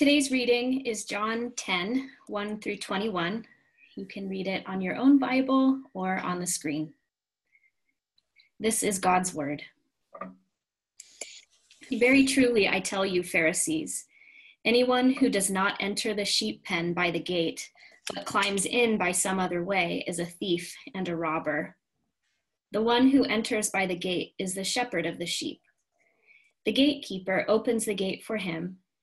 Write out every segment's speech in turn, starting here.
Today's reading is John 10, 1 through 21. You can read it on your own Bible or on the screen. This is God's word. Very truly, I tell you, Pharisees, anyone who does not enter the sheep pen by the gate, but climbs in by some other way, is a thief and a robber. The one who enters by the gate is the shepherd of the sheep. The gatekeeper opens the gate for him,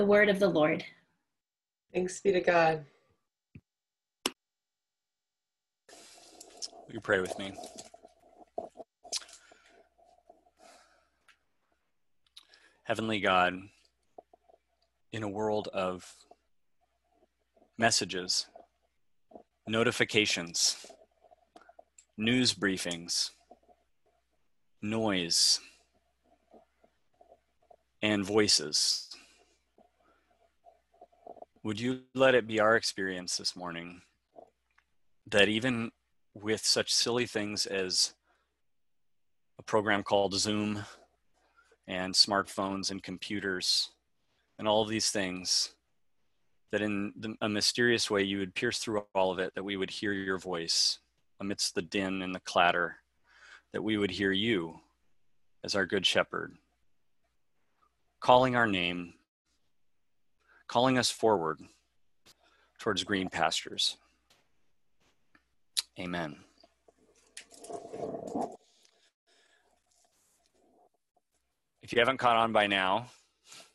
The word of the Lord. Thanks be to God. Will you pray with me? Heavenly God, in a world of messages, notifications, news briefings, noise, and voices, would you let it be our experience this morning that even with such silly things as a program called Zoom and smartphones and computers and all of these things, that in the, a mysterious way you would pierce through all of it, that we would hear your voice amidst the din and the clatter, that we would hear you as our good shepherd, calling our name calling us forward towards green pastures. Amen. If you haven't caught on by now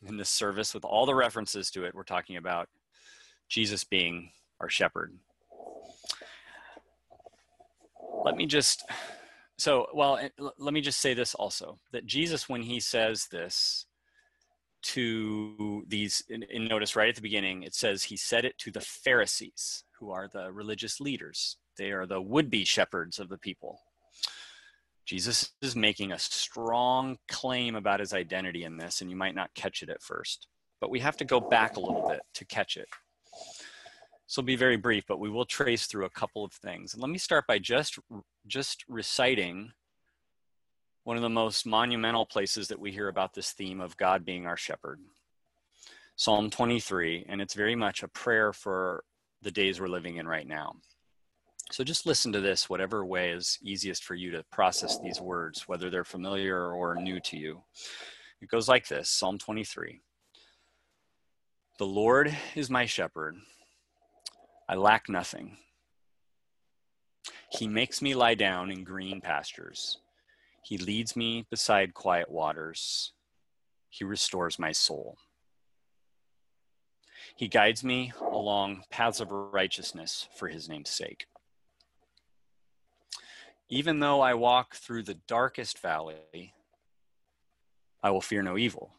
in this service with all the references to it, we're talking about Jesus being our shepherd. Let me just so well let me just say this also that Jesus when he says this to these in, in, notice right at the beginning it says he said it to the pharisees who are the religious leaders. They are the would-be shepherds of the people. Jesus is making a strong claim about his identity in this and you might not catch it at first but we have to go back a little bit to catch it. So will be very brief but we will trace through a couple of things. And let me start by just just reciting one of the most monumental places that we hear about this theme of God being our shepherd. Psalm 23, and it's very much a prayer for the days we're living in right now. So just listen to this, whatever way is easiest for you to process these words, whether they're familiar or new to you. It goes like this Psalm 23 The Lord is my shepherd, I lack nothing. He makes me lie down in green pastures. He leads me beside quiet waters. He restores my soul. He guides me along paths of righteousness for his name's sake. Even though I walk through the darkest valley, I will fear no evil,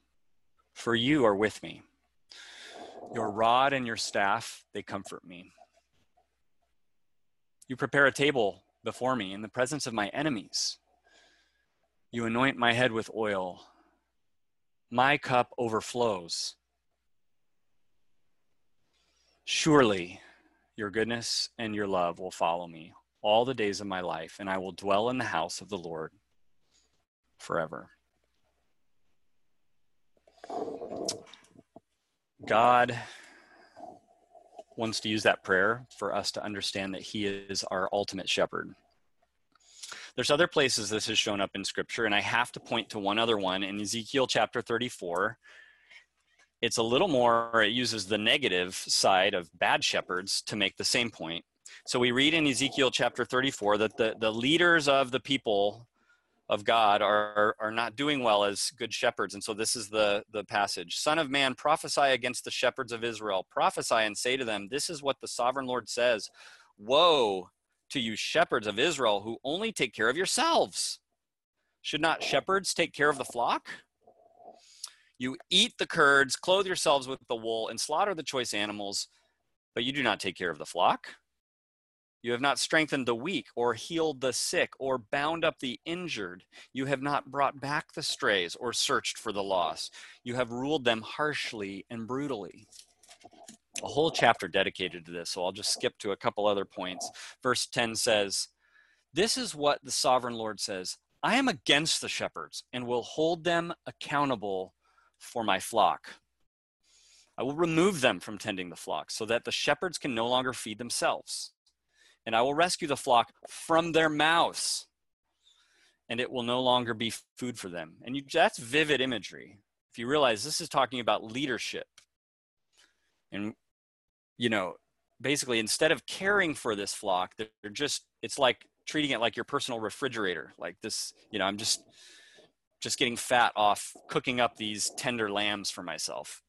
for you are with me. Your rod and your staff, they comfort me. You prepare a table before me in the presence of my enemies. You anoint my head with oil. My cup overflows. Surely your goodness and your love will follow me all the days of my life, and I will dwell in the house of the Lord forever. God wants to use that prayer for us to understand that He is our ultimate shepherd. There's other places this has shown up in Scripture, and I have to point to one other one in Ezekiel chapter 34. It's a little more, it uses the negative side of bad shepherds to make the same point. So we read in Ezekiel chapter 34 that the, the leaders of the people of God are, are not doing well as good shepherds. And so this is the, the passage Son of man, prophesy against the shepherds of Israel. Prophesy and say to them, This is what the sovereign Lord says Woe to you, shepherds of Israel, who only take care of yourselves. Should not shepherds take care of the flock? You eat the curds, clothe yourselves with the wool, and slaughter the choice animals, but you do not take care of the flock. You have not strengthened the weak or healed the sick or bound up the injured. You have not brought back the strays or searched for the lost. You have ruled them harshly and brutally. A whole chapter dedicated to this, so I'll just skip to a couple other points. Verse 10 says, This is what the sovereign Lord says I am against the shepherds and will hold them accountable for my flock. I will remove them from tending the flock so that the shepherds can no longer feed themselves and I will rescue the flock from their mouths, and it will no longer be food for them. And you, that's vivid imagery. If you realize this is talking about leadership, and you know, basically, instead of caring for this flock, they're just it's like treating it like your personal refrigerator. Like this, you know, I'm just just getting fat off cooking up these tender lambs for myself.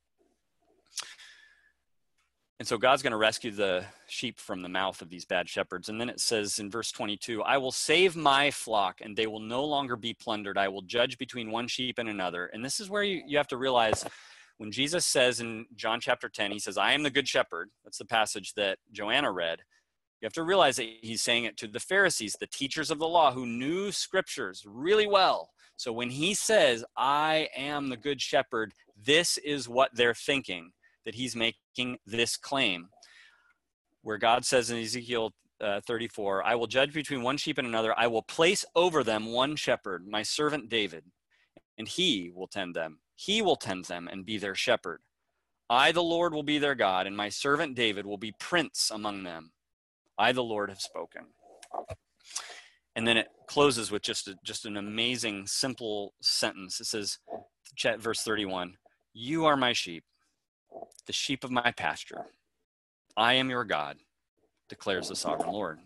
And so God's going to rescue the sheep from the mouth of these bad shepherds. And then it says in verse 22 I will save my flock, and they will no longer be plundered. I will judge between one sheep and another. And this is where you, you have to realize when Jesus says in John chapter 10, he says, I am the good shepherd. That's the passage that Joanna read. You have to realize that he's saying it to the Pharisees, the teachers of the law who knew scriptures really well. So when he says, I am the good shepherd, this is what they're thinking that he's making this claim, where God says in Ezekiel uh, 34, I will judge between one sheep and another. I will place over them one shepherd, my servant David, and he will tend them. He will tend them and be their shepherd. I, the Lord, will be their God, and my servant David will be prince among them. I, the Lord, have spoken. And then it closes with just a, just an amazing, simple sentence. It says, verse 31, You are my sheep the sheep of my pasture. I am your God, declares the sovereign Lord.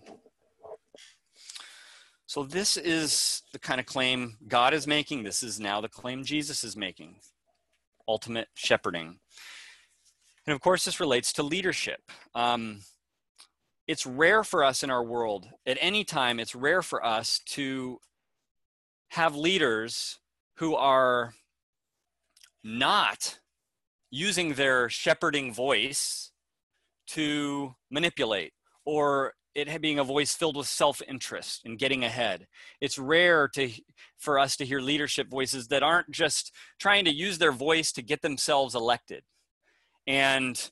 So, this is the kind of claim God is making. This is now the claim Jesus is making ultimate shepherding. And of course, this relates to leadership. Um, it's rare for us in our world, at any time, it's rare for us to have leaders who are not using their shepherding voice to manipulate or it being a voice filled with self-interest and getting ahead. It's rare to for us to hear leadership voices that aren't just trying to use their voice to get themselves elected. And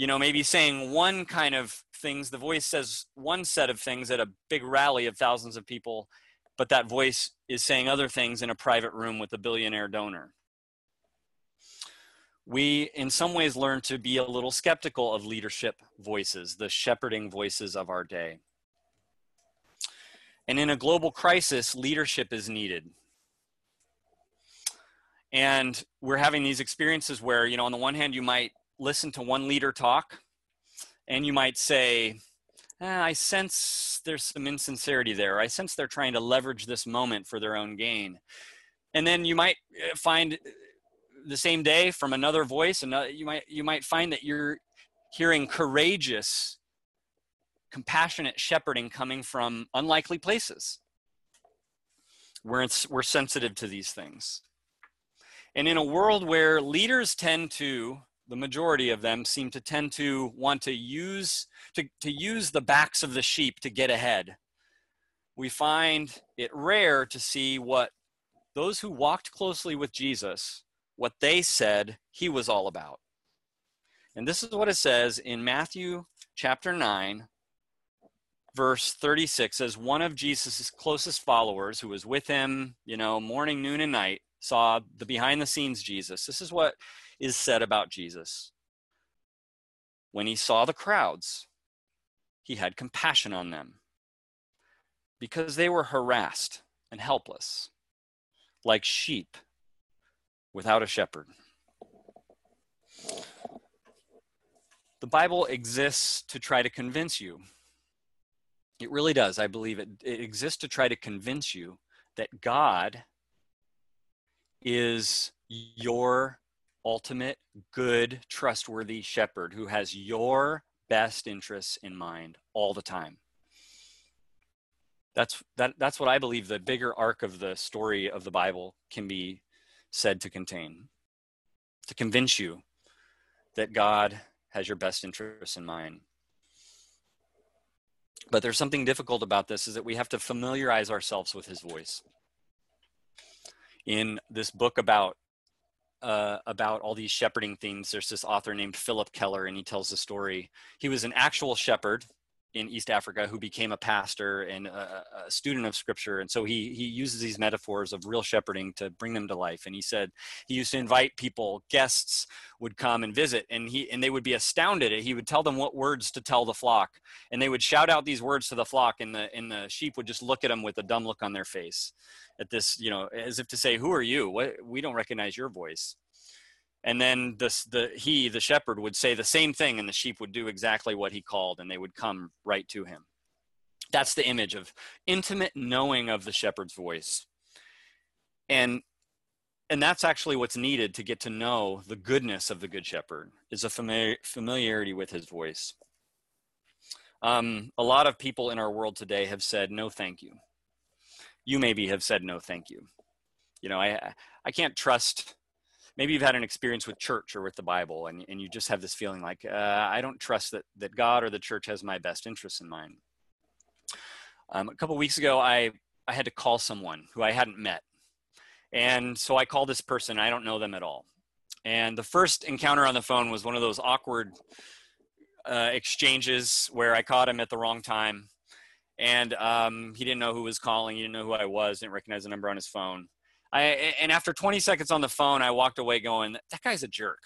you know maybe saying one kind of things the voice says one set of things at a big rally of thousands of people but that voice is saying other things in a private room with a billionaire donor we in some ways learn to be a little skeptical of leadership voices, the shepherding voices of our day. And in a global crisis, leadership is needed. And we're having these experiences where, you know, on the one hand, you might listen to one leader talk and you might say, eh, I sense there's some insincerity there. I sense they're trying to leverage this moment for their own gain. And then you might eh, find the same day from another voice, and uh, you might you might find that you're hearing courageous, compassionate shepherding coming from unlikely places. We're, we're sensitive to these things. And in a world where leaders tend to the majority of them seem to tend to want to use to, to use the backs of the sheep to get ahead we find it rare to see what those who walked closely with jesus what they said he was all about and this is what it says in matthew chapter 9 verse 36 as one of jesus' closest followers who was with him you know morning noon and night saw the behind the scenes jesus this is what is said about Jesus. When he saw the crowds, he had compassion on them because they were harassed and helpless, like sheep without a shepherd. The Bible exists to try to convince you. It really does. I believe it, it exists to try to convince you that God is your ultimate, good, trustworthy shepherd who has your best interests in mind all the time. That's that that's what I believe the bigger arc of the story of the Bible can be said to contain. To convince you that God has your best interests in mind. But there's something difficult about this is that we have to familiarize ourselves with his voice. In this book about uh, about all these shepherding things. There's this author named Phillip Keller, and he tells the story. He was an actual shepherd in East Africa who became a pastor and a, a, student of scripture. And so he, he uses these metaphors of real shepherding to bring them to life. And he said he used to invite people, guests would come and visit and he, and they would be astounded. He would tell them what words to tell the flock and they would shout out these words to the flock and the, and the sheep would just look at them with a dumb look on their face at this, you know, as if to say, who are you? What, we don't recognize your voice and then this the he the shepherd would say the same thing and the sheep would do exactly what he called and they would come right to him. That's the image of intimate knowing of the shepherd's voice. And and that's actually what's needed to get to know the goodness of the good shepherd is a familiar, familiarity with his voice. Um, a lot of people in our world today have said no thank you. You maybe have said no thank you. You know i i can't trust maybe you've had an experience with church or with the Bible, and, and you just have this feeling like, uh, I don't trust that, that God or the church has my best interests in mind. Um, a couple weeks ago, I, I had to call someone who I hadn't met. And so I called this person, I don't know them at all. And the first encounter on the phone was one of those awkward uh, exchanges where I caught him at the wrong time. And um, he didn't know who was calling, he didn't know who I was, didn't recognize the number on his phone. I and after 20 seconds on the phone, I walked away going, "That guy's a jerk."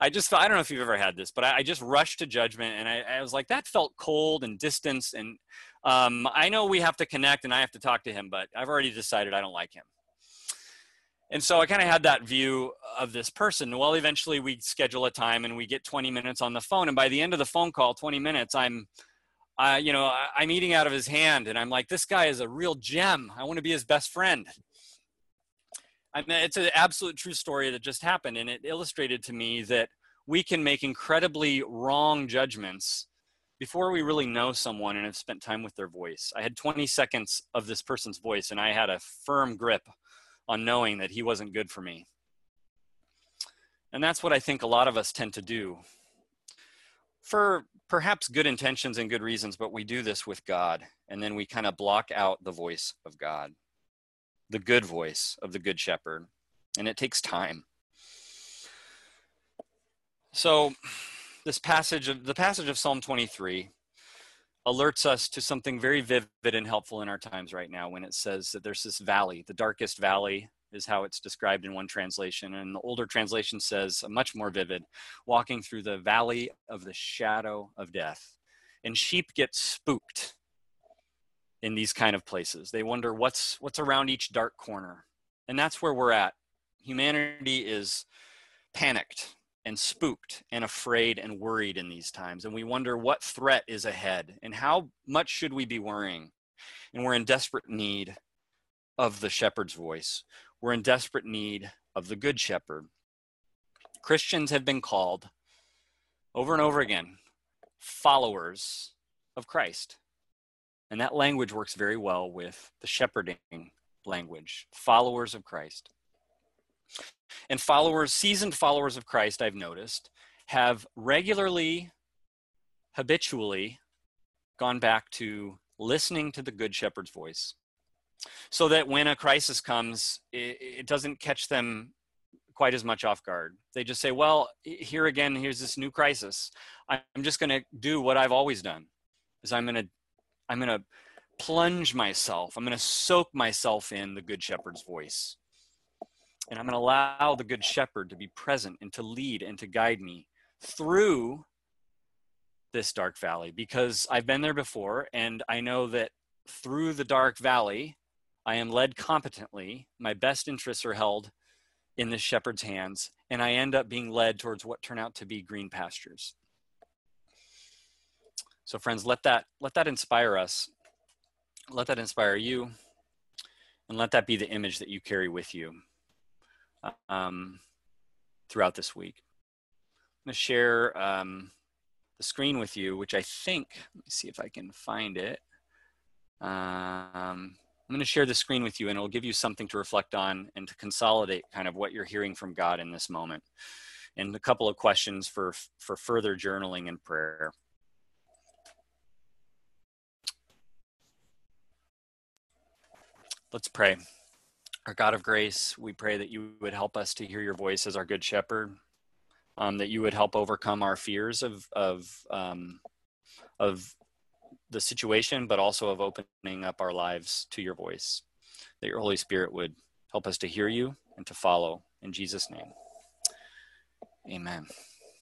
I just I don't know if you've ever had this, but I, I just rushed to judgment, and I, I, was like, that felt cold and distant. And um, I know we have to connect, and I have to talk to him, but I've already decided I don't like him. And so I kind of had that view of this person. Well, eventually we schedule a time, and we get 20 minutes on the phone, and by the end of the phone call, 20 minutes, I'm I, you know, I'm eating out of his hand, and I'm like, this guy is a real gem. I want to be his best friend. I mean, it's an absolute true story that just happened, and it illustrated to me that we can make incredibly wrong judgments before we really know someone and have spent time with their voice. I had 20 seconds of this person's voice, and I had a firm grip on knowing that he wasn't good for me. And that's what I think a lot of us tend to do for perhaps good intentions and good reasons, but we do this with God. And then we kind of block out the voice of God, the good voice of the good shepherd. And it takes time. So, this passage of the passage of Psalm 23 alerts us to something very vivid and helpful in our times right now when it says that there's this valley, the darkest valley is how it's described in one translation. And the older translation says, much more vivid, walking through the valley of the shadow of death. And sheep get spooked in these kind of places. They wonder what's what's around each dark corner. And that's where we're at. Humanity is panicked and spooked and afraid and worried in these times. And we wonder what threat is ahead and how much should we be worrying? And we're in desperate need of the shepherd's voice. We're in desperate need of the good shepherd. Christians have been called over and over again followers of Christ. And that language works very well with the shepherding language, followers of Christ. And followers, seasoned followers of Christ, I've noticed, have regularly, habitually gone back to listening to the Good Shepherd's voice. So that when a crisis comes, it, it doesn't catch them quite as much off guard. They just say, well, here again, here's this new crisis. I'm just going to do what I've always done. Is I'm going to I'm going to plunge myself. I'm going to soak myself in the good shepherd's voice. And I'm going to allow the good shepherd to be present and to lead and to guide me through this dark valley because I've been there before and I know that through the dark valley, I am led competently. My best interests are held in the shepherd's hands, and I end up being led towards what turn out to be green pastures. So, friends, let that let that inspire us. Let that inspire you, and let that be the image that you carry with you um, throughout this week. I'm going to share um, the screen with you, which I think. Let me see if I can find it. Um, I'm going to share the screen with you and it'll give you something to reflect on and to consolidate kind of what you're hearing from God in this moment. And a couple of questions for, for further journaling and prayer. Let's pray. Our God of grace, we pray that you would help us to hear your voice as our good shepherd, um, that you would help overcome our fears of, of, um, of the situation, but also of opening up our lives to your voice. That your Holy Spirit would help us to hear you and to follow. In Jesus' name, amen.